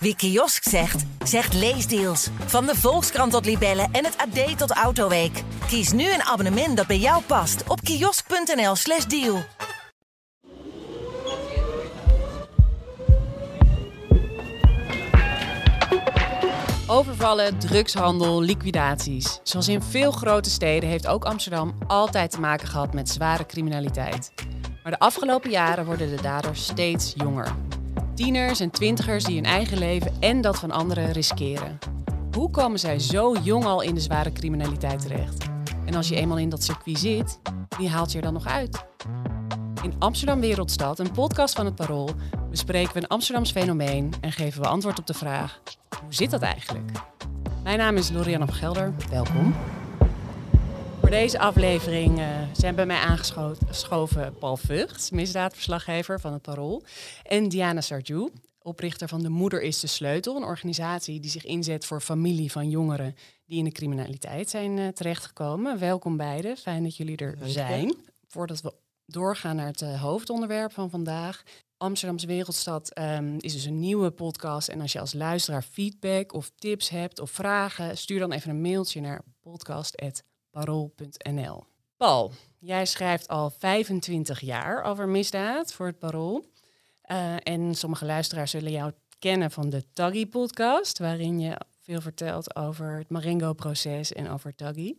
Wie kiosk zegt, zegt leesdeals. Van de Volkskrant tot Libellen en het AD tot Autoweek. Kies nu een abonnement dat bij jou past op kiosk.nl/slash deal. Overvallen, drugshandel, liquidaties. Zoals in veel grote steden heeft ook Amsterdam altijd te maken gehad met zware criminaliteit. Maar de afgelopen jaren worden de daders steeds jonger. Tieners en twintigers die hun eigen leven en dat van anderen riskeren. Hoe komen zij zo jong al in de zware criminaliteit terecht? En als je eenmaal in dat circuit zit, wie haalt je er dan nog uit? In Amsterdam Wereldstad, een podcast van het Parool, bespreken we een Amsterdams fenomeen en geven we antwoord op de vraag: hoe zit dat eigenlijk? Mijn naam is Lorianne van Gelder, welkom. Voor deze aflevering uh, zijn bij mij aangeschoven Paul Vught, misdaadverslaggever van het Parool, en Diana Sarjou, oprichter van De Moeder is de Sleutel, een organisatie die zich inzet voor familie van jongeren die in de criminaliteit zijn uh, terechtgekomen. Welkom beiden, fijn dat jullie er zijn. Voordat we doorgaan naar het uh, hoofdonderwerp van vandaag. Amsterdamse Wereldstad um, is dus een nieuwe podcast. En als je als luisteraar feedback of tips hebt of vragen, stuur dan even een mailtje naar podcast.parool.nl. Paul, jij schrijft al 25 jaar over misdaad voor het Parool. Uh, en sommige luisteraars zullen jou kennen van de Taggy-podcast, waarin je veel vertelt over het Marengo-proces en over Taggy.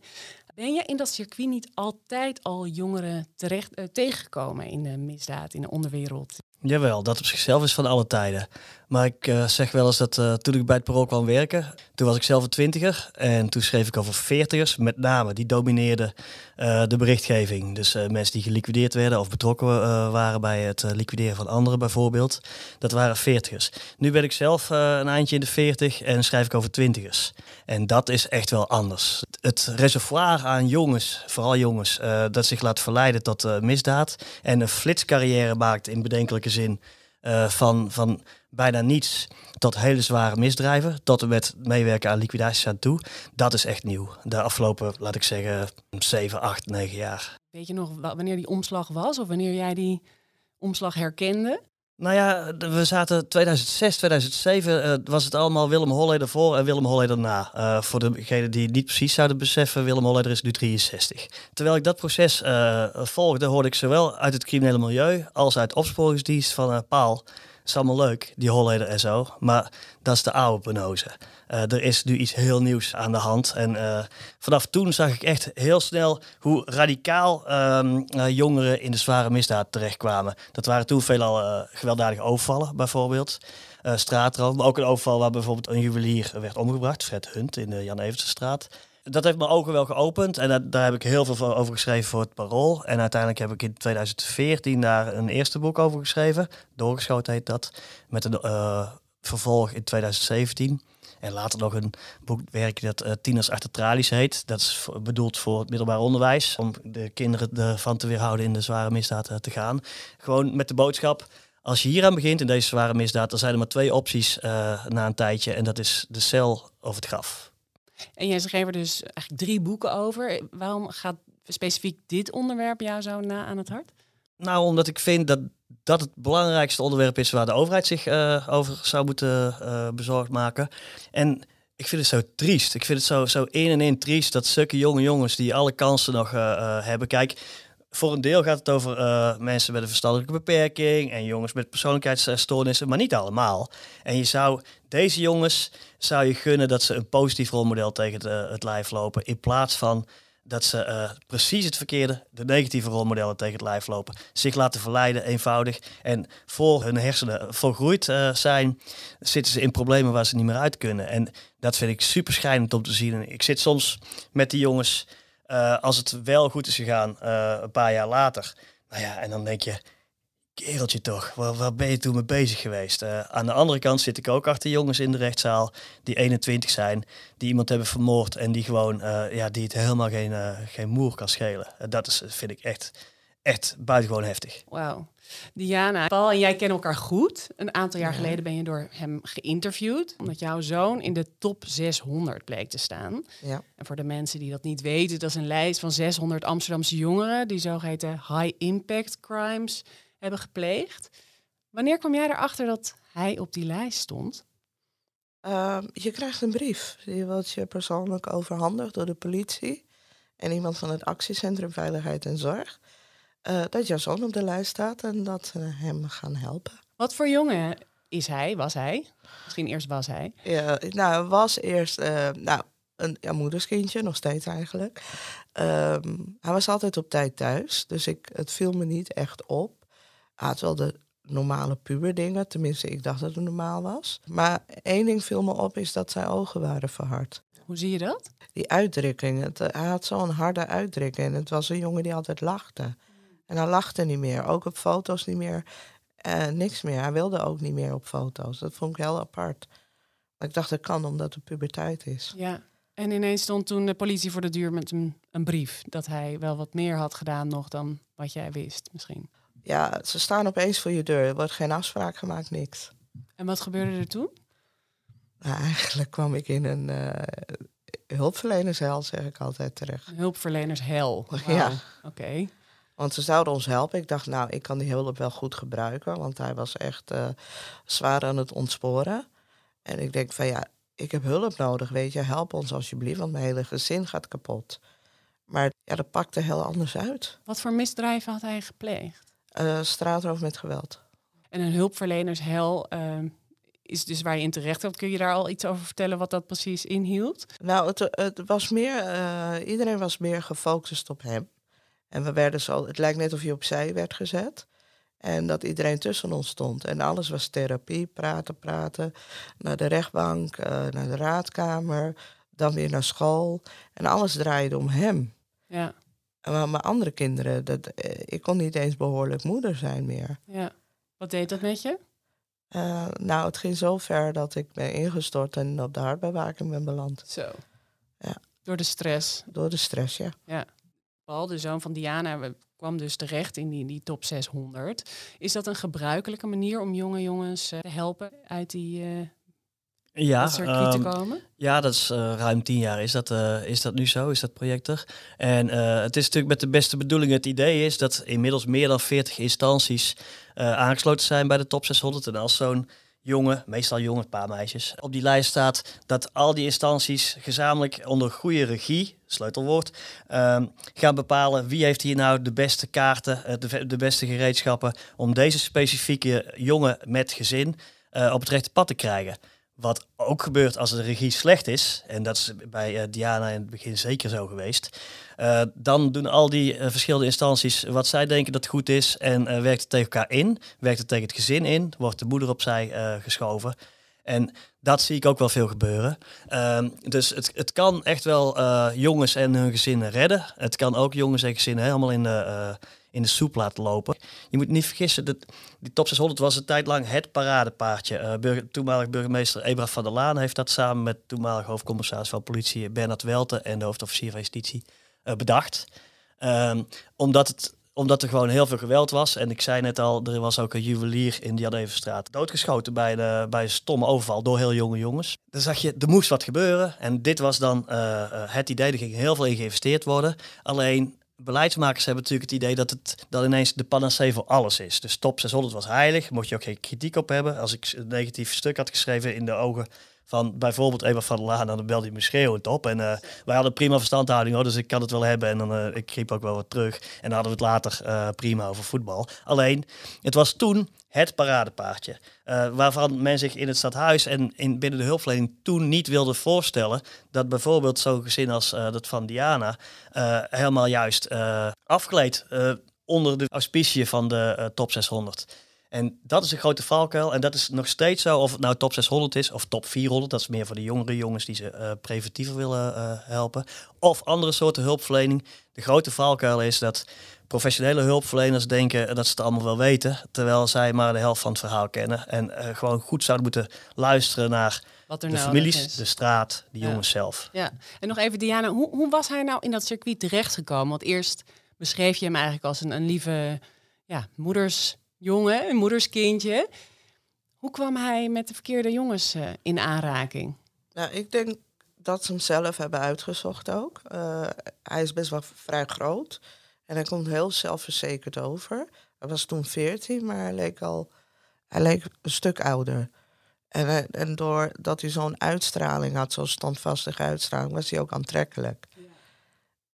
Ben je in dat circuit niet altijd al jongeren terecht, uh, tegengekomen in de misdaad, in de onderwereld? Jawel, dat op zichzelf is van alle tijden. Maar ik uh, zeg wel eens dat uh, toen ik bij het Parool kwam werken, toen was ik zelf een twintiger. En toen schreef ik over veertigers, met name. Die domineerden uh, de berichtgeving. Dus mensen die geliquideerd werden of betrokken waren bij het liquideren van anderen bijvoorbeeld. Dat waren veertigers. Nu ben ik zelf een eindje in de veertig en schrijf ik over twintigers. En dat is echt wel anders. Het reservoir aan jongens, vooral jongens, dat zich laat verleiden tot misdaad. En een flitscarrière maakt in bedenkelijke zin. Uh, van, van bijna niets tot hele zware misdrijven, tot en met meewerken aan liquidaties aan toe. Dat is echt nieuw. De afgelopen, laat ik zeggen, 7, 8, 9 jaar. Weet je nog wanneer die omslag was of wanneer jij die omslag herkende? Nou ja, we zaten 2006, 2007 uh, was het allemaal Willem Holleder voor en Willem Holleder na. Uh, voor degenen die het niet precies zouden beseffen, Willem Holleder is nu 63. Terwijl ik dat proces uh, volgde, hoorde ik zowel uit het criminele milieu als uit opsporingsdienst van Paal is allemaal leuk, die Holleder en zo. Maar dat is de oude penose. Uh, er is nu iets heel nieuws aan de hand. En uh, vanaf toen zag ik echt heel snel hoe radicaal um, uh, jongeren in de zware misdaad terechtkwamen. Dat waren toen veelal gewelddadige overvallen, bijvoorbeeld. straatroof, maar ook een overval waar bijvoorbeeld een juwelier werd omgebracht, Fred Hunt in de Jan Evertsenstraat dat heeft mijn ogen wel geopend. En dat, daar heb ik heel veel over geschreven voor het Parool. En uiteindelijk heb ik in 2014 daar een eerste boek over geschreven. Doorgeschoten heet dat. Met een uh, vervolg in 2017. En later nog een boekwerk dat uh, Tieners achter tralies heet. Dat is bedoeld voor het middelbaar onderwijs. Om de kinderen ervan te weerhouden in de zware misdaad uh, te gaan. Gewoon met de boodschap. Als je hier aan begint in deze zware misdaad, dan zijn er maar twee opties na een tijdje. En dat is de cel of het graf. En jij schreef er dus eigenlijk drie boeken over. Waarom gaat specifiek dit onderwerp jou zo na aan het hart? Nou, omdat ik vind dat dat het belangrijkste onderwerp is waar de overheid zich uh, over zou moeten uh, bezorgd maken. En ik vind het zo triest. Ik vind het zo, zo in en in triest dat zulke jonge jongens die alle kansen nog uh, hebben. Kijk, voor een deel gaat het over uh, mensen met een verstandelijke beperking en jongens met persoonlijkheidsstoornissen, maar niet allemaal. En je zou deze jongens zou je gunnen dat ze een positief rolmodel tegen het lijf lopen, in plaats van dat ze uh, precies het verkeerde, de negatieve rolmodellen tegen het lijf lopen. Zich laten verleiden, eenvoudig. En voor hun hersenen volgroeid uh, zijn, zitten ze in problemen waar ze niet meer uit kunnen. En dat vind ik super schijnend om te zien. Ik zit soms met die jongens uh, als het wel goed is gegaan, uh, een paar jaar later. Nou ja, en dan denk je, kereltje toch, waar, waar ben je toen mee bezig geweest? Uh, aan de andere kant zit ik ook achter jongens in de rechtszaal die 21 zijn, die iemand hebben vermoord en die gewoon, ja, die het helemaal geen, geen moer kan schelen. dat is, vind ik echt, echt buitengewoon heftig. Wauw. Diana, Paul en jij kennen elkaar goed. Een aantal jaar geleden ben je door hem geïnterviewd, omdat jouw zoon in de top 600 bleek te staan. Ja. En voor de mensen die dat niet weten, dat is een lijst van 600 Amsterdamse jongeren die zogeheten high impact crimes hebben gepleegd. Wanneer kwam jij erachter dat hij op die lijst stond? Ehm, je krijgt een brief. Die wordt je persoonlijk overhandigd door de politie en iemand van het actiecentrum Veiligheid en Zorg. Uh, dat jouw zoon op de lijst staat en dat ze hem gaan helpen. Wat voor jongen is hij? Was hij? Misschien eerst was hij. Ja, nou, was eerst uh, nou, een ja, moederskindje, nog steeds eigenlijk. Ehm, hij was altijd op tijd thuis, dus ik, het viel me niet echt op. Hij had wel de normale puberdingen, tenminste ik dacht dat het normaal was. Maar één ding viel me op, is dat zijn ogen waren verhard. Hoe zie je dat? Die uitdrukking, het, hij had zo'n harde uitdrukking. En het was een jongen die altijd lachte. En hij lachte niet meer, ook op foto's niet meer. Uh, niks meer. Hij wilde ook niet meer op foto's. Dat vond ik heel apart. Ik dacht, dat kan omdat het puberteit is. Ja, en ineens stond toen de politie voor de deur met een, een brief. Dat hij wel wat meer had gedaan nog dan wat jij wist misschien. Ja, ze staan opeens voor je deur. Er wordt geen afspraak gemaakt, niks. En wat gebeurde er toen? Nou, eigenlijk kwam ik in een uh, hulpverlenershel, zeg ik altijd terecht. Een hulpverlenershel? Ja. Oké. Want ze zouden ons helpen. Ik dacht, nou, ik kan die hulp wel goed gebruiken. Want hij was echt uh, zwaar aan het ontsporen. En ik denk van ja, ik heb hulp nodig, weet je. Help ons alsjeblieft, want mijn hele gezin gaat kapot. Maar ja, dat pakte heel anders uit. Wat voor misdrijven had hij gepleegd? Uh, straatroof met geweld. En een hulpverlenershel uh, is dus waar je in terecht hebt. Kun je daar al iets over vertellen wat dat precies inhield? Nou, het, het was meer, uh, iedereen was meer gefocust op hem. En we werden zo, het lijkt net of je opzij werd gezet. En dat iedereen tussen ons stond. En alles was therapie, praten, praten. Naar de rechtbank, uh, naar de raadkamer, dan weer naar school. En alles draaide om hem. Ja. En mijn andere kinderen, dat, eh, ik kon niet eens behoorlijk moeder zijn meer. Ja. Wat deed dat met je? Uh, nou, het ging zo ver dat ik ben ingestort en op de hartbewaking ben beland. Zo. Ja. Door de stress? Door de stress, ja. Ja. Paul, de zoon van Diana, kwam dus terecht in die, die top 600. Is dat een gebruikelijke manier om jonge jongens eh, te helpen uit die uh, ja, circuit um, te komen? Ja, dat is uh, ruim tien jaar is dat, is dat nu zo, is dat project er. En het is natuurlijk met de beste bedoelingen. Het idee is dat inmiddels meer dan 40 instanties aangesloten zijn bij de top 600. En als zo'n jongen, meestal jongen, paar meisjes, op die lijst staat dat al die instanties gezamenlijk onder goede regie, sleutelwoord, um, gaan bepalen wie heeft hier nou de beste kaarten, uh, de, de, beste gereedschappen om deze specifieke jongen met gezin uh, op het rechte pad te krijgen. Wat ook gebeurt als de regie slecht is, en dat is bij uh, Diana in het begin zeker zo geweest, uh, dan doen al die uh, verschillende instanties wat zij denken dat goed is en werkt het tegen elkaar in, werkt het tegen het gezin in, wordt de moeder opzij geschoven. En dat zie ik ook wel veel gebeuren. Ehm, dus het, het kan echt wel jongens en hun gezinnen redden. Het kan ook jongens en gezinnen helemaal in de in de soep laten lopen. Je moet niet vergissen, dat die top 600 was een tijd lang het paradepaardje. Burger, toenmalig burgemeester Ebrard van der Laan heeft dat samen met toenmalig hoofdcommissaris van politie Bernard Welte en de hoofdofficier van justitie uh, bedacht. Um, omdat het omdat er gewoon heel veel geweld was. En ik zei net al, er was ook een juwelier in die Jadevenstraat doodgeschoten bij, de, bij een stomme overval door heel jonge jongens. Dan zag je, er moest wat gebeuren. En dit was dan het idee, er ging heel veel in geïnvesteerd worden. Alleen beleidsmakers hebben natuurlijk het idee dat het dan ineens de panacee voor alles is. Dus top 600 was heilig, mocht je ook geen kritiek op hebben. Als ik een negatief stuk had geschreven in de ogen van bijvoorbeeld Eva van der Laan, dan belde hij me schreeuwend op. En uh, wij hadden prima verstandhouding hoor, dus ik kan het wel hebben. En dan uh, ik kriep ook wel wat terug. En dan hadden we het later uh, prima over voetbal. Alleen, het was toen het paradepaardje. waarvan men zich in het stadhuis en in, binnen de hulpverlening toen niet wilde voorstellen dat bijvoorbeeld zo'n gezin als dat van Diana helemaal juist afgeleid onder de auspicie van de top 600. En dat is een grote valkuil. En dat is nog steeds zo, of het nou top 600 is of top 400. Dat is meer voor de jongere jongens die ze uh, preventiever willen uh, helpen. Of andere soorten hulpverlening. De grote valkuil is dat professionele hulpverleners denken dat ze het allemaal wel weten. Terwijl zij maar de helft van het verhaal kennen. En uh, gewoon goed zouden moeten luisteren naar Wat er de families, de straat, de ja. jongens zelf. Ja, en nog even Diana, hoe, hoe was hij nou in dat circuit terechtgekomen? Want eerst beschreef je hem eigenlijk als een, een lieve ja, moeders jongen, een moederskindje. Hoe kwam hij met de verkeerde jongens uh, in aanraking? Nou, ik denk dat ze hem zelf hebben uitgezocht ook. Uh, hij is best wel vrij groot en hij komt heel zelfverzekerd over. Hij was toen 14, maar hij leek al hij leek een stuk ouder. En, eh, en doordat hij zo'n uitstraling had, zo'n standvastige uitstraling, was hij ook aantrekkelijk.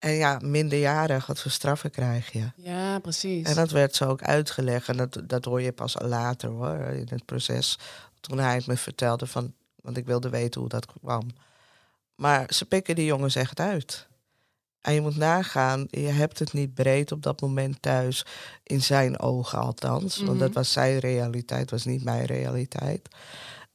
En ja, minderjarig, wat voor straffen krijg je? Ja, precies. En dat werd zo ook uitgelegd. En dat, dat hoor je pas later hoor, in het proces. Toen hij het me vertelde, van, want ik wilde weten hoe dat kwam. Maar ze pikken die jongens echt uit. En je moet nagaan, je hebt het niet breed op dat moment thuis, in zijn ogen althans. Want dat Mhm. was zijn realiteit, was niet mijn realiteit.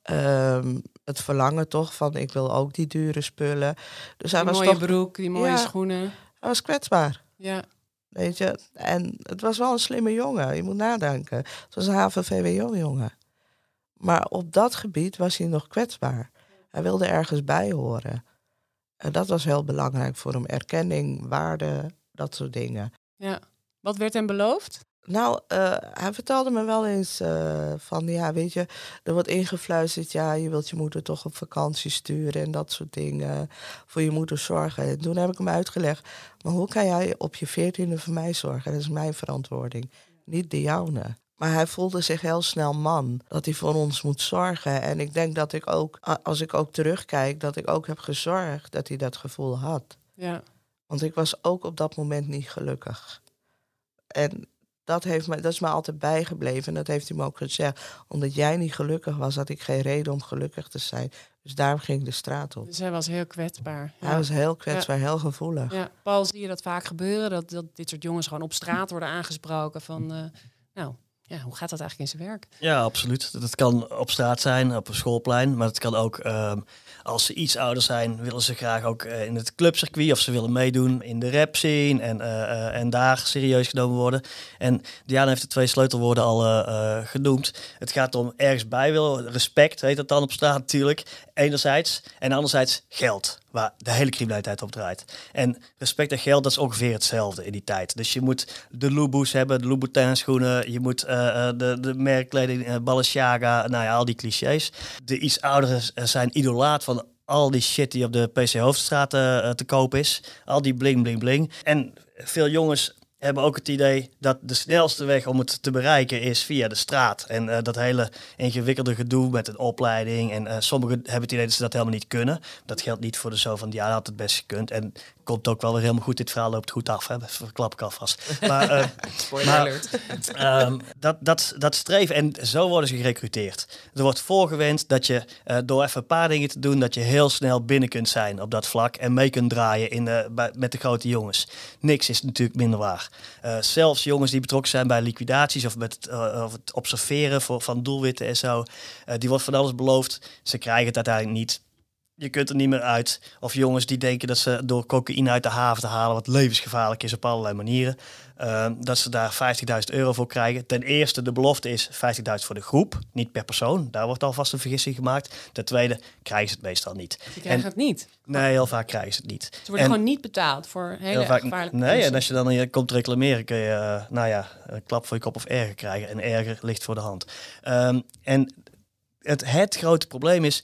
Ehm, het verlangen toch van, ik wil ook die dure spullen. Dus hij die was mooie toch broek, die mooie Ja. schoenen. hij was kwetsbaar. Ja. Weet je, en het was wel een slimme jongen. Je moet nadenken. Het was een HAVO-VWO-jongen. Maar op dat gebied was hij nog kwetsbaar. Hij wilde ergens bij horen. En dat was heel belangrijk voor hem. Erkenning, waarde, dat soort dingen. ja. Wat werd hem beloofd? Nou, eh, hij vertelde me wel eens eh, van, ja, weet je, er wordt ingefluisterd, ja, je wilt je moeder toch op vakantie sturen en dat soort dingen. Voor je moeder zorgen. En toen heb ik hem uitgelegd, maar hoe kan jij op je veertiende voor mij zorgen? Dat is mijn verantwoording, niet de jouwe. Maar hij voelde zich heel snel man, dat hij voor ons moet zorgen. En ik denk dat ik ook, als ik ook terugkijk, dat ik ook heb gezorgd dat hij dat gevoel had. Ja. Want ik was ook op dat moment niet gelukkig. En dat, heeft me, dat is me altijd bijgebleven. En dat heeft hij me ook gezegd. Omdat jij niet gelukkig was, had ik geen reden om gelukkig te zijn. Dus daarom ging ik de straat op. Dus hij was heel kwetsbaar. Ja. Hij was heel kwetsbaar, heel gevoelig. Ja, Paul, zie je dat vaak gebeuren? Dat, dat dit soort jongens gewoon op straat worden aangesproken van... eh, nou, ja, hoe gaat dat eigenlijk in zijn werk? Ja, absoluut. Dat kan op straat zijn, op een schoolplein. Maar het kan ook, ehm, als ze iets ouder zijn, willen ze graag ook eh, in het clubcircuit of ze willen meedoen in de rap scene en, eh, eh, en daar serieus genomen worden. En Diana heeft de twee sleutelwoorden al genoemd. Het gaat om ergens bij willen, respect heet dat dan op straat natuurlijk, enerzijds. En anderzijds geld, waar de hele criminaliteit op draait. En respect en geld, dat is ongeveer hetzelfde in die tijd. Dus je moet de Louboutins hebben, de Louboutin schoenen, je moet eh, eh, de, de merkkleding, uh, Balenciaga, nou ja, al die clichés. De iets ouderen eh, zijn idolaat van al die shit die op de PC Hoofdstraat eh, te koop is. Al die bling, bling, bling. En veel jongens hebben ook het idee dat de snelste weg om het te bereiken is via de straat. En uh, dat hele ingewikkelde gedoe met een opleiding. En uh, sommigen hebben het idee dat ze dat helemaal niet kunnen. Dat geldt niet voor de zoon van ja, had het best gekund. En komt ook wel weer helemaal goed. Dit verhaal loopt goed af. Hè? Dat verklap ik alvast. Maar, uh, maar um, dat, dat, dat streven. En zo worden ze gerecruiteerd. Er wordt voorgewend dat je uh, door even een paar dingen te doen, dat je heel snel binnen kunt zijn op dat vlak. En mee kunt draaien in bij, met de grote jongens. Niks is natuurlijk minder waar. Uh, zelfs jongens die betrokken zijn bij liquidaties of met het, uh, of het observeren voor, van doelwitten en zo. Uh, die wordt van alles beloofd. Ze krijgen het uiteindelijk niet. Je kunt er niet meer uit. Of jongens die denken dat ze door cocaïne uit de haven te halen, wat levensgevaarlijk is op allerlei manieren, uh, dat ze daar 50.000 euro voor krijgen. Ten eerste, de belofte is 50.000 voor de groep, niet per persoon. Daar wordt alvast een vergissing gemaakt. Ten tweede, krijgen ze het meestal niet. Ze krijgen en, het niet? Nee, heel vaak krijgen ze het niet. Ze worden en, gewoon niet betaald voor hele heel vaak, gevaarlijke Nee, mensen. en als je dan hier komt reclameren, kun je, uh, nou ja, een klap voor je kop of erger krijgen. En erger ligt voor de hand. Um, en het, het grote probleem is,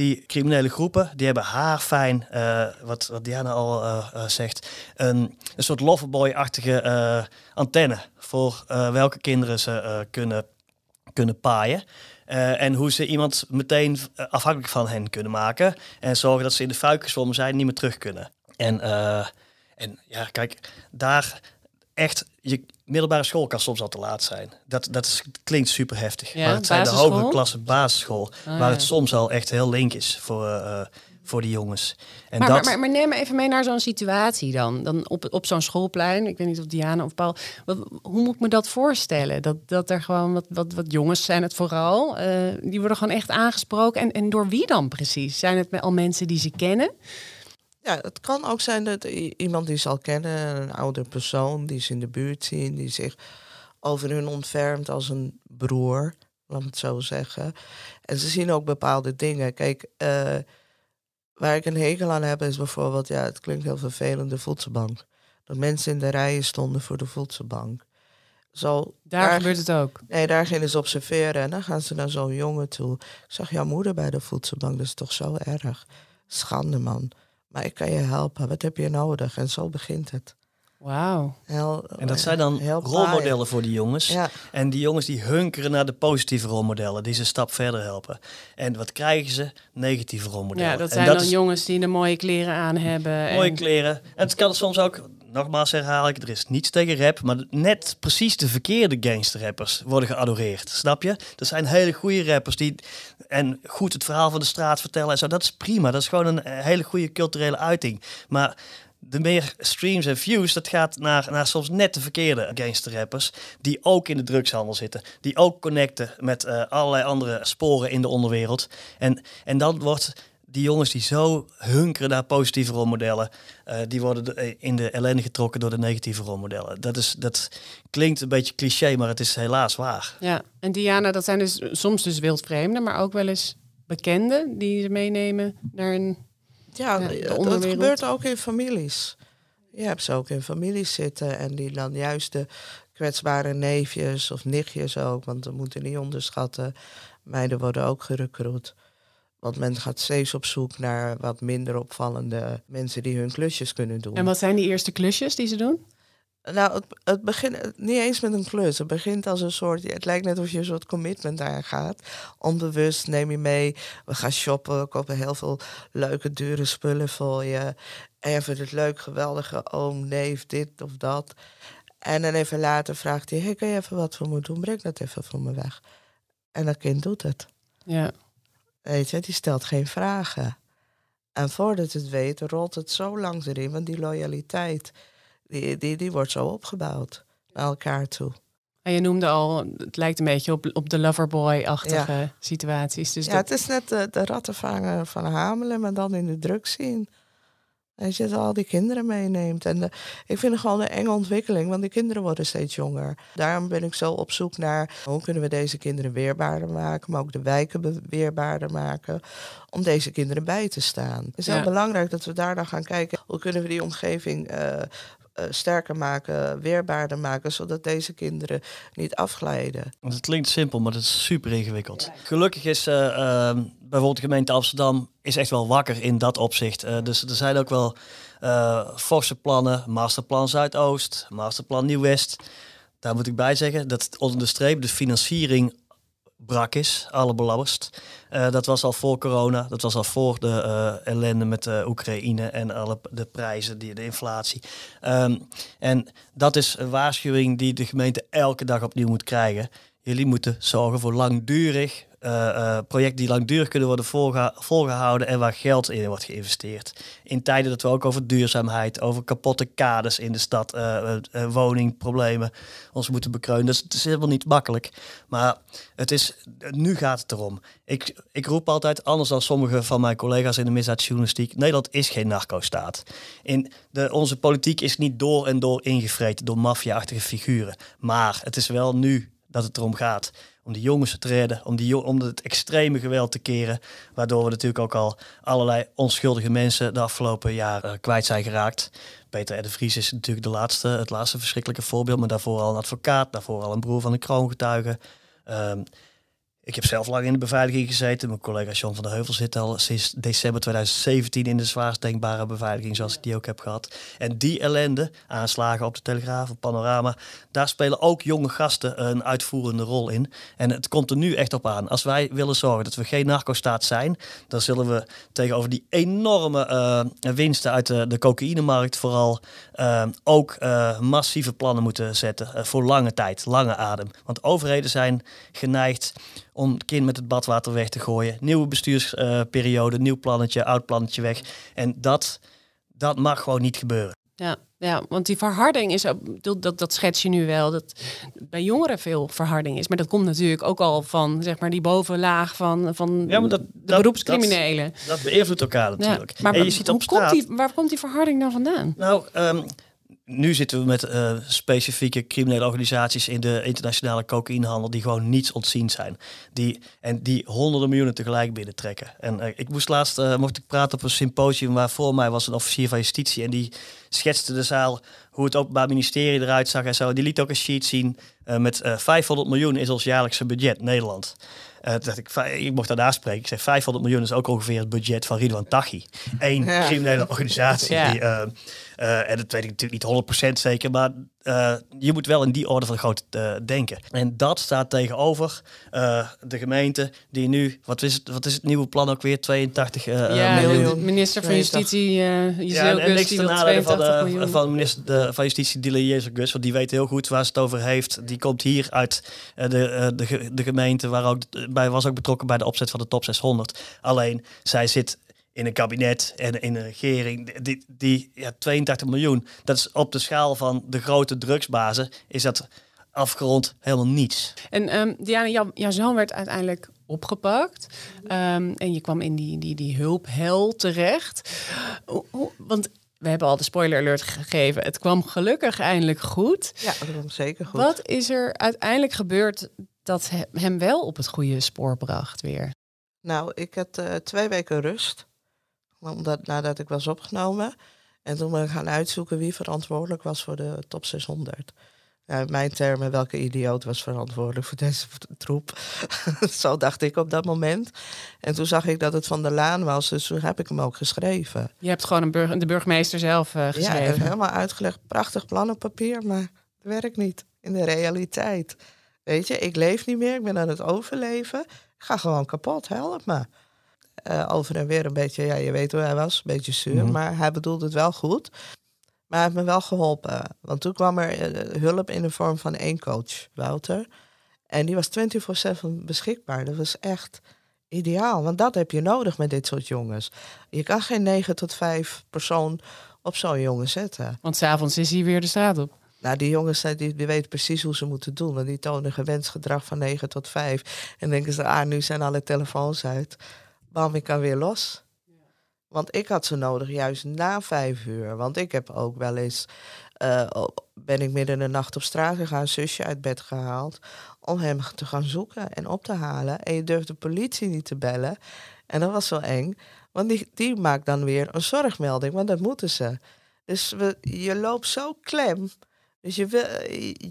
die criminele groepen, die hebben haarfijn, uh, wat, wat Diana al uh, uh, zegt, een, een soort loverboy-achtige antenne voor welke kinderen ze kunnen, kunnen paaien. En hoe ze iemand meteen afhankelijk van hen kunnen maken. En zorgen dat ze in de fuik zijn niet meer terug kunnen. En, en ja, kijk, daar echt, je middelbare school kan soms al te laat zijn. Dat, dat is, klinkt super heftig. Ja, maar het zijn de hogere klasse basisschool, ah, waar het soms al echt heel link is voor, uh, voor die jongens. En maar, dat... maar, maar, maar neem me even mee naar zo'n situatie dan. Dan op, op zo'n schoolplein. Ik weet niet of Diana of Paul. Wat, hoe moet ik me dat voorstellen? Dat, dat er gewoon wat, wat, wat jongens zijn het vooral. Uh, die worden gewoon echt aangesproken. En, en door wie dan precies? Zijn het al mensen die ze kennen? Ja, het kan ook zijn dat iemand die ze al kennen, een oude persoon die ze in de buurt zien, die zich over hun ontfermt als een broer, laat het zo zeggen. En ze zien ook bepaalde dingen. Kijk, uh, waar ik een hekel aan heb is bijvoorbeeld, ja, het klinkt heel vervelend, de voedselbank. Dat mensen in de rijen stonden voor de voedselbank. Zo, daar, daar gebeurt het ook. Nee, daar gingen ze observeren en dan gaan ze naar zo'n jongen toe. Ik zag jouw moeder bij de voedselbank, dat is toch zo erg. Schande, man. Maar ik kan je helpen. Wat heb je nodig? En zo begint het. Wauw. En dat zijn dan rolmodellen voor die jongens. Ja. En die jongens die hunkeren naar de positieve rolmodellen, die ze een stap verder helpen. En wat krijgen ze? Negatieve rolmodellen. Ja, dat En zijn dan is jongens die de mooie kleren aan hebben. mooie en- kleren. En het kan soms ook, nogmaals herhaal ik, er is niets tegen rap, maar net precies de verkeerde gangsterrappers worden geadoreerd. Snap je? Er zijn hele goede rappers die en goed het verhaal van de straat vertellen en zo. Dat is prima. Dat is gewoon een eh, hele goede culturele uiting. Maar de meer streams en views, dat gaat naar, naar soms net de verkeerde gangsterrappers. Die ook in de drugshandel zitten. Die ook connecten met eh, allerlei andere sporen in de onderwereld. En, en dan wordt die jongens die zo hunkeren naar positieve rolmodellen, eh, die worden de- eh, in de ellende getrokken door de negatieve rolmodellen. Dat, is, dat klinkt een beetje cliché, maar het is helaas waar. Ja, en Diana, dat zijn dus soms dus wildvreemden, maar ook wel eens bekenden die ze meenemen naar een... Ja, Ja, het onderwereld. gebeurt ook in families. Je hebt ze ook in families zitten en die dan juist de kwetsbare neefjes of nichtjes ook, want we moeten niet onderschatten. Meiden worden ook gerecruit. Want men gaat steeds op zoek naar wat minder opvallende mensen die hun klusjes kunnen doen. En wat zijn die eerste klusjes die ze doen? Nou, het, het begint niet eens met een klus. Het begint als een soort. Het lijkt net of je een soort commitment aangaat. Onbewust neem je mee. We gaan shoppen. We kopen heel veel leuke, dure spullen voor je. En je vindt het leuk, geweldige oom, neef, dit of dat. En dan even later vraagt hij: hey, kan je even wat voor me doen? Breng dat even voor me weg. En dat kind doet het. Ja, Weet je, die stelt geen vragen. En voordat het weet, rolt het zo langs erin, want die loyaliteit, die, die, die wordt zo opgebouwd naar elkaar toe. en je noemde al, het lijkt een beetje op, op de loverboy-achtige situaties. Dus ja, dat, het is net de, de rattenvanger van Hamelen, maar dan in de drugszien. Weet je, dat al die kinderen meeneemt. En de- ik vind het gewoon een enge ontwikkeling, want die kinderen worden steeds jonger. Daarom ben ik zo op zoek naar hoe kunnen we deze kinderen weerbaarder maken, maar ook de wijken weerbaarder maken, om deze kinderen bij te staan. Het is heel Ja. belangrijk dat we daar dan gaan kijken, hoe kunnen we die omgeving eh, eh, sterker maken, weerbaarder maken, zodat deze kinderen niet afglijden. Want het klinkt simpel, maar het is super ingewikkeld. Gelukkig is eh, ehm, bijvoorbeeld de gemeente Amsterdam is echt wel wakker in dat opzicht. Eh, dus er zijn ook wel forse plannen, masterplan Zuidoost, masterplan Nieuw-West. Daar moet ik bij zeggen dat onder de streep de financiering brak is, allerbelangrijkst. Eh dat was al voor corona, dat was al voor de eh, ellende met de Oekraïne en alle de prijzen, die, de inflatie. Ehm, en dat is een waarschuwing die de gemeente elke dag opnieuw moet krijgen. Jullie moeten zorgen voor langdurig eh, eh, projecten die langdurig kunnen worden volgehouden en waar geld in wordt geïnvesteerd. In tijden dat we ook over duurzaamheid, over kapotte kaders in de stad, eh, woningproblemen ons moeten bekreunen. Dus het is helemaal niet makkelijk. Maar het is, nu gaat het erom. Ik, ik roep altijd, anders dan sommige van mijn collega's in de misdaadjournalistiek, Nederland is geen narco-staat. In onze politiek is niet door en door ingevreten door maffia-achtige figuren. Maar het is wel nu dat het erom gaat. Om die jongens te redden, om, die, om het extreme geweld te keren. Waardoor we natuurlijk ook al allerlei onschuldige mensen de afgelopen jaren eh, kwijt zijn geraakt. Peter R. de Vries is natuurlijk de laatste, het laatste verschrikkelijke voorbeeld. Maar daarvoor al een advocaat, daarvoor al een broer van een kroongetuige. Ehm, ik heb zelf lang in de beveiliging gezeten. Mijn collega John van der Heuvel zit al sinds december 2017 in de zwaarst denkbare beveiliging, zoals ik die ook heb gehad. En die ellende, aanslagen op de Telegraaf, op Panorama, daar spelen ook jonge gasten een uitvoerende rol in. En het komt er nu echt op aan. Als wij willen zorgen dat we geen narco-staat zijn, dan zullen we tegenover die enorme eh, winsten uit de, de cocaïnemarkt vooral eh, ook eh, massieve plannen moeten zetten voor lange tijd, lange adem. Want overheden zijn geneigd om het kind met het badwater weg te gooien. Nieuwe bestuursperiode, nieuw plannetje, oud plannetje weg. En dat, dat mag gewoon niet gebeuren. ja, ja, want die verharding is, ook- dat, dat, dat schets je nu wel, dat bij jongeren veel verharding is. Maar dat komt natuurlijk ook al van zeg maar, die bovenlaag van, van Ja, maar dat- de dat- beroepscriminelen. Dat beïnvloedt elkaar natuurlijk. Ja, maar en je ziet hoe op straat... komt die, waar komt die verharding dan vandaan? Nou, ehm, nu zitten we met eh, specifieke criminele organisaties in de internationale cocaïnehandel die gewoon niets ontzien zijn. Die, en die honderden miljoenen tegelijk binnentrekken. En eh, ik moest laatst, eh, mocht ik praten op een symposium waar voor mij was een officier van justitie en die schetste de zaal hoe het openbaar ministerie eruit zag en zo. Die liet ook een sheet zien. Uh, met 500 miljoen is ons jaarlijkse budget Nederland. Uh, dacht ik, ik mocht daarna spreken. Ik zei 500 miljoen is ook ongeveer het budget van Ridwan Taghi. Eén criminele organisatie. Die, uh, uh, en dat weet ik natuurlijk niet 100% zeker, maar uh, je moet wel in die orde van grootte uh, denken. En dat staat tegenover de gemeente die nu, wat is het, wat is het nieuwe plan ook weer? 82 ja, miljoen. De minister van Justitie, uh, ja, en, en niks ten nadele van, de, van minister de, van Justitie, Dille Jezus Gus, want die weet heel goed waar ze het over heeft. Die komt hier uit de, de, de gemeente, waar ook bij was ook betrokken bij de opzet van de top 600. Alleen zij zit in een kabinet en in een regering, die, die ja, 82 miljoen, dat is op de schaal van de grote drugsbazen, is dat afgerond helemaal niets. En um, Diana, jouw zoon werd uiteindelijk opgepakt um, en je kwam in die, die, die hulphel terecht. want we hebben al de spoiler alert gegeven. Het kwam gelukkig eindelijk goed. Ja, dat kwam zeker goed. Wat is er uiteindelijk gebeurd dat hem wel op het goede spoor bracht weer? Nou, ik had uh, twee weken rust omdat, nadat ik was opgenomen. En toen ben ik gaan uitzoeken wie verantwoordelijk was voor de top 600. Ja, mijn termen, welke idioot was verantwoordelijk voor deze troep. Zo dacht ik op dat moment. En toen zag ik dat het van de Laan was, dus toen heb ik hem ook geschreven. Je hebt gewoon een burg de burgemeester zelf uh, geschreven? Ja, helemaal uitgelegd. Prachtig plan op papier, maar het werkt niet in de realiteit. Weet je, ik leef niet meer, ik ben aan het overleven. Ik ga gewoon kapot, help me. Uh, over en weer een beetje, ja, je weet hoe hij was, een beetje zuur, mhm. maar hij bedoelde het wel goed. Maar hij heeft me wel geholpen. Want toen kwam er uh, hulp in de vorm van één coach, Wouter. En die was 24-7 beschikbaar. Dat was echt ideaal. Want dat heb je nodig met dit soort jongens. Je kan geen 9 tot 5 persoon op zo'n jongen zetten. Want s'avonds is hij weer de straat op. Nou, die jongens die, die weten precies hoe ze moeten doen. Want die tonen gewenst gedrag van 9 tot 5. En denken ze, ah, nu zijn alle telefoons uit bam, ik kan weer los. Want ik had ze nodig juist na vijf uur. Want ik heb ook wel eens, uh, ben ik midden in de nacht op straat gegaan, zusje uit bed gehaald, om hem te gaan zoeken en op te halen. En je durft de politie niet te bellen. En dat was wel eng, want die, die maakt dan weer een zorgmelding, want dat moeten ze. Dus we, je loopt zo klem. Dus je, wil,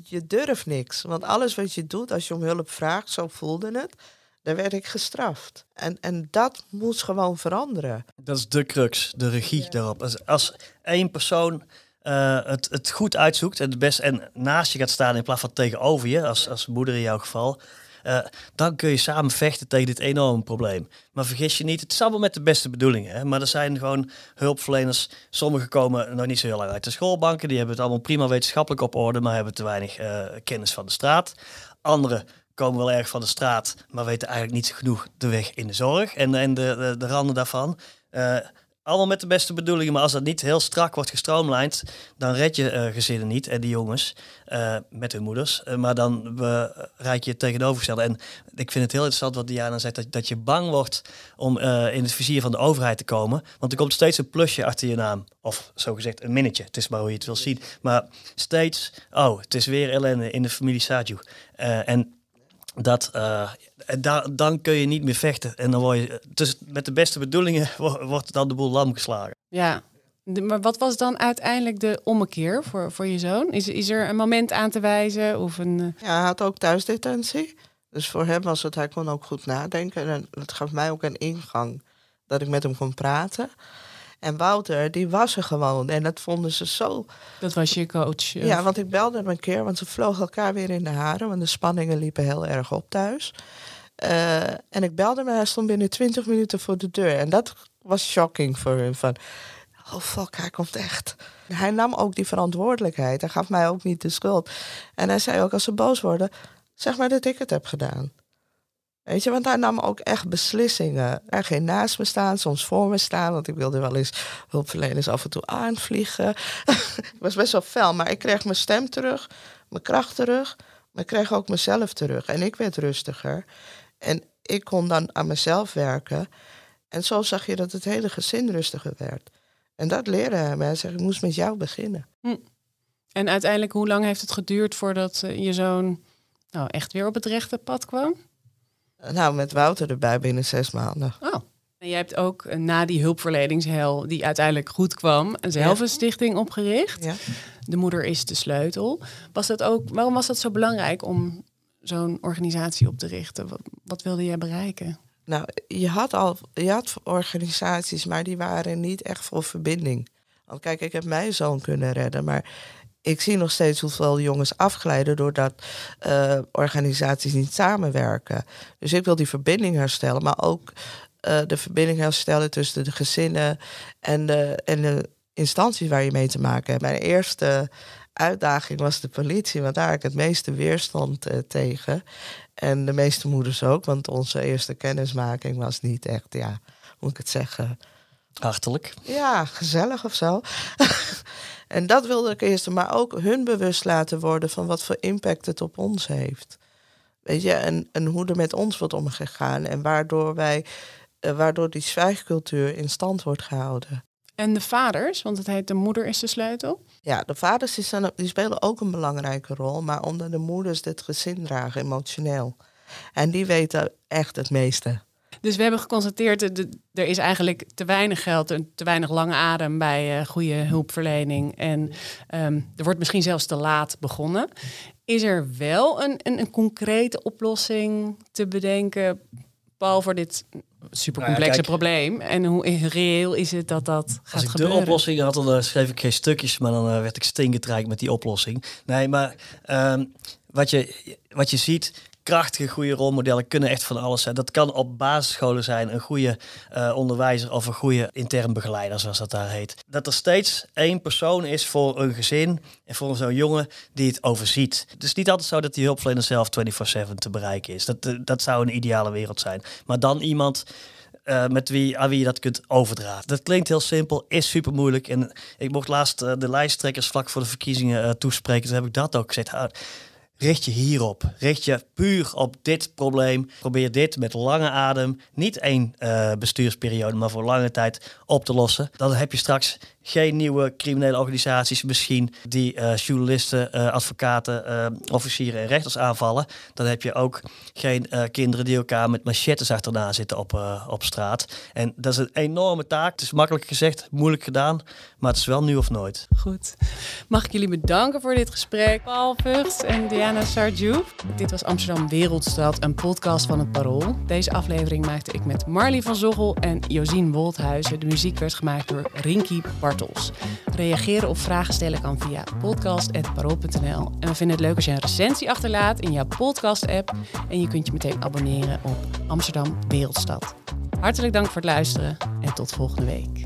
je durft niks. Want alles wat je doet als je om hulp vraagt, zo voelde het daar werd ik gestraft. En, en dat moet gewoon veranderen. Dat is de crux, de regie daarop. Als, als één persoon uh, het, het goed uitzoekt en, het best, en naast je gaat staan in plaats van tegenover je, als, als moeder in jouw geval, uh, dan kun je samen vechten tegen dit enorme probleem. Maar vergis je niet, het is allemaal met de beste bedoelingen. Hè? Maar er zijn gewoon hulpverleners, sommigen komen nog niet zo heel lang uit de schoolbanken, die hebben het allemaal prima wetenschappelijk op orde, maar hebben te weinig uh, kennis van de straat. Anderen komen wel erg van de straat, maar weten eigenlijk niet genoeg de weg in de zorg en, en de, de, de randen daarvan. Uh, allemaal met de beste bedoelingen, maar als dat niet heel strak wordt gestroomlijnd, dan red je uh, gezinnen niet en die jongens uh, met hun moeders. maar dan bereik je het tegenovergestelde. En ik vind het heel interessant wat Diana zegt, dat, dat je bang wordt om in het vizier van de overheid te komen. Want er komt steeds een plusje achter je naam. Of zogezegd een minnetje. Het is maar hoe je het wil zien. Maar steeds, oh, het is weer ellende in de familie Saju. en dat, uh, dan kun je niet meer vechten. En dan word je, dus met de beste bedoelingen wordt dan de boel lam geslagen. Ja, maar wat was dan uiteindelijk de ommekeer voor, voor je zoon? Is, is er een moment aan te wijzen? Of een, eh? Ja, hij had ook thuisdetentie. Dus voor hem was het, hij kon ook goed nadenken. En het gaf mij ook een ingang dat ik met hem kon praten. En Wouter, die was er gewoon. En dat vonden ze zo. Dat was je coach? Ja, want ik belde hem een keer, want ze vlogen elkaar weer in de haren. Want de spanningen liepen heel erg op thuis. Uh, en ik belde hem en hij stond binnen 20 minuten voor de deur. En dat was shocking voor hem. Van, oh fuck, hij komt echt. Hij nam ook die verantwoordelijkheid. Hij gaf mij ook niet de schuld. En hij zei ook, als ze boos worden, zeg maar dat ik het heb gedaan. Weet je, want hij nam ook echt beslissingen. Hij ging naast me staan, soms voor me staan. Want ik wilde wel eens hulpverleners af en toe aanvliegen. ik was best wel fel, maar ik kreeg mijn stem terug, mijn kracht terug. Maar ik kreeg ook mezelf terug. En ik werd rustiger. En ik kon dan aan mezelf werken. En zo zag je dat het hele gezin rustiger werd. En dat leerde hij mij. Hij zei, ik moest met jou beginnen. Hm. En uiteindelijk, hoe lang heeft het geduurd voordat uh, je zoon nou, echt weer op het rechte pad kwam? Nou, met Wouter erbij binnen zes maanden. Oh. En jij hebt ook eh, na die hulpverleningshel, die uiteindelijk goed kwam, een zelfstichting opgericht. Ja. de moeder is de sleutel. Was dat ook, waarom was dat zo belangrijk om zo'n organisatie op te richten? Wat, wat wilde jij bereiken? Nou, je had al je had organisaties, maar die waren niet echt voor verbinding. Want kijk, ik heb mijn zoon kunnen redden, maar ik zie nog steeds hoeveel jongens afglijden doordat uh, organisaties niet samenwerken. Dus ik wil die verbinding herstellen, maar ook uh, de verbinding herstellen tussen de gezinnen en de, en de instanties waar je mee te maken hebt. Mijn eerste uitdaging was de politie, want daar heb ik het meeste weerstand uh, tegen. En de meeste moeders ook, want onze eerste kennismaking was niet echt, ja, hoe moet ik het zeggen? Hartelijk. Ja, gezellig of zo. en dat wilde ik eerst, maar ook hun bewust laten worden van wat voor impact het op ons heeft. Weet je, en, en hoe er met ons wordt omgegaan en waardoor wij, uh, waardoor die zwijgcultuur in stand wordt gehouden. En de vaders, want het heet de moeder is de sleutel. Ja, de vaders die, zijn, die spelen ook een belangrijke rol, maar omdat de moeders dit gezin dragen, emotioneel. En die weten echt het meeste. Dus we hebben geconstateerd, dat er is eigenlijk te weinig geld en te weinig lange adem bij uh, goede hulpverlening. En um, er wordt misschien zelfs te laat begonnen. Is er wel een, een, een concrete oplossing te bedenken, Paul, voor dit supercomplexe nou ja, probleem. En hoe reëel is het dat dat gaat Als ik gebeuren? de oplossing had, dan uh, schreef ik geen stukjes, maar dan uh, werd ik stinketrijk met die oplossing. Nee, maar um, wat, je, wat je ziet, krachtige, goede rolmodellen kunnen echt van alles zijn. Dat kan op basisscholen zijn, een goede uh, onderwijzer of een goede intern begeleider, zoals dat daar heet. Dat er steeds één persoon is voor een gezin en voor zo'n jongen die het overziet. Het is niet altijd zo dat die hulpverlener zelf 24/7 te bereiken is. Dat, dat zou een ideale wereld zijn. Maar dan iemand uh, met wie, aan wie je dat kunt overdragen. Dat klinkt heel simpel, is super moeilijk. En ik mocht laatst de lijsttrekkers vlak voor de verkiezingen toespreken. Toen heb ik dat ook gezegd. Richt je hierop. Richt je puur op dit probleem. Probeer dit met lange adem, niet één uh, bestuursperiode, maar voor lange tijd op te lossen. Dan heb je straks geen nieuwe criminele organisaties misschien die uh, journalisten, uh, advocaten, uh, officieren en rechters aanvallen. Dan heb je ook geen kinderen die elkaar met machettes achterna zitten op, op straat. En dat is een enorme taak. Het is makkelijk gezegd, moeilijk gedaan, maar het is wel nu of nooit. Goed. Mag ik jullie bedanken voor dit gesprek. Paul Vught en Diana Sarju. Dit was Amsterdam Wereldstad, een podcast van het Parool. Deze aflevering maakte ik met Marlie van Zoggel en Josien Wolthuizen. De muziek werd gemaakt door Rinky Reageren of vragen stellen kan via podcast.parool.nl. En we vinden het leuk als je een recensie achterlaat in jouw podcast-app. En je kunt je meteen abonneren op Amsterdam Wereldstad. Hartelijk dank voor het luisteren en tot volgende week.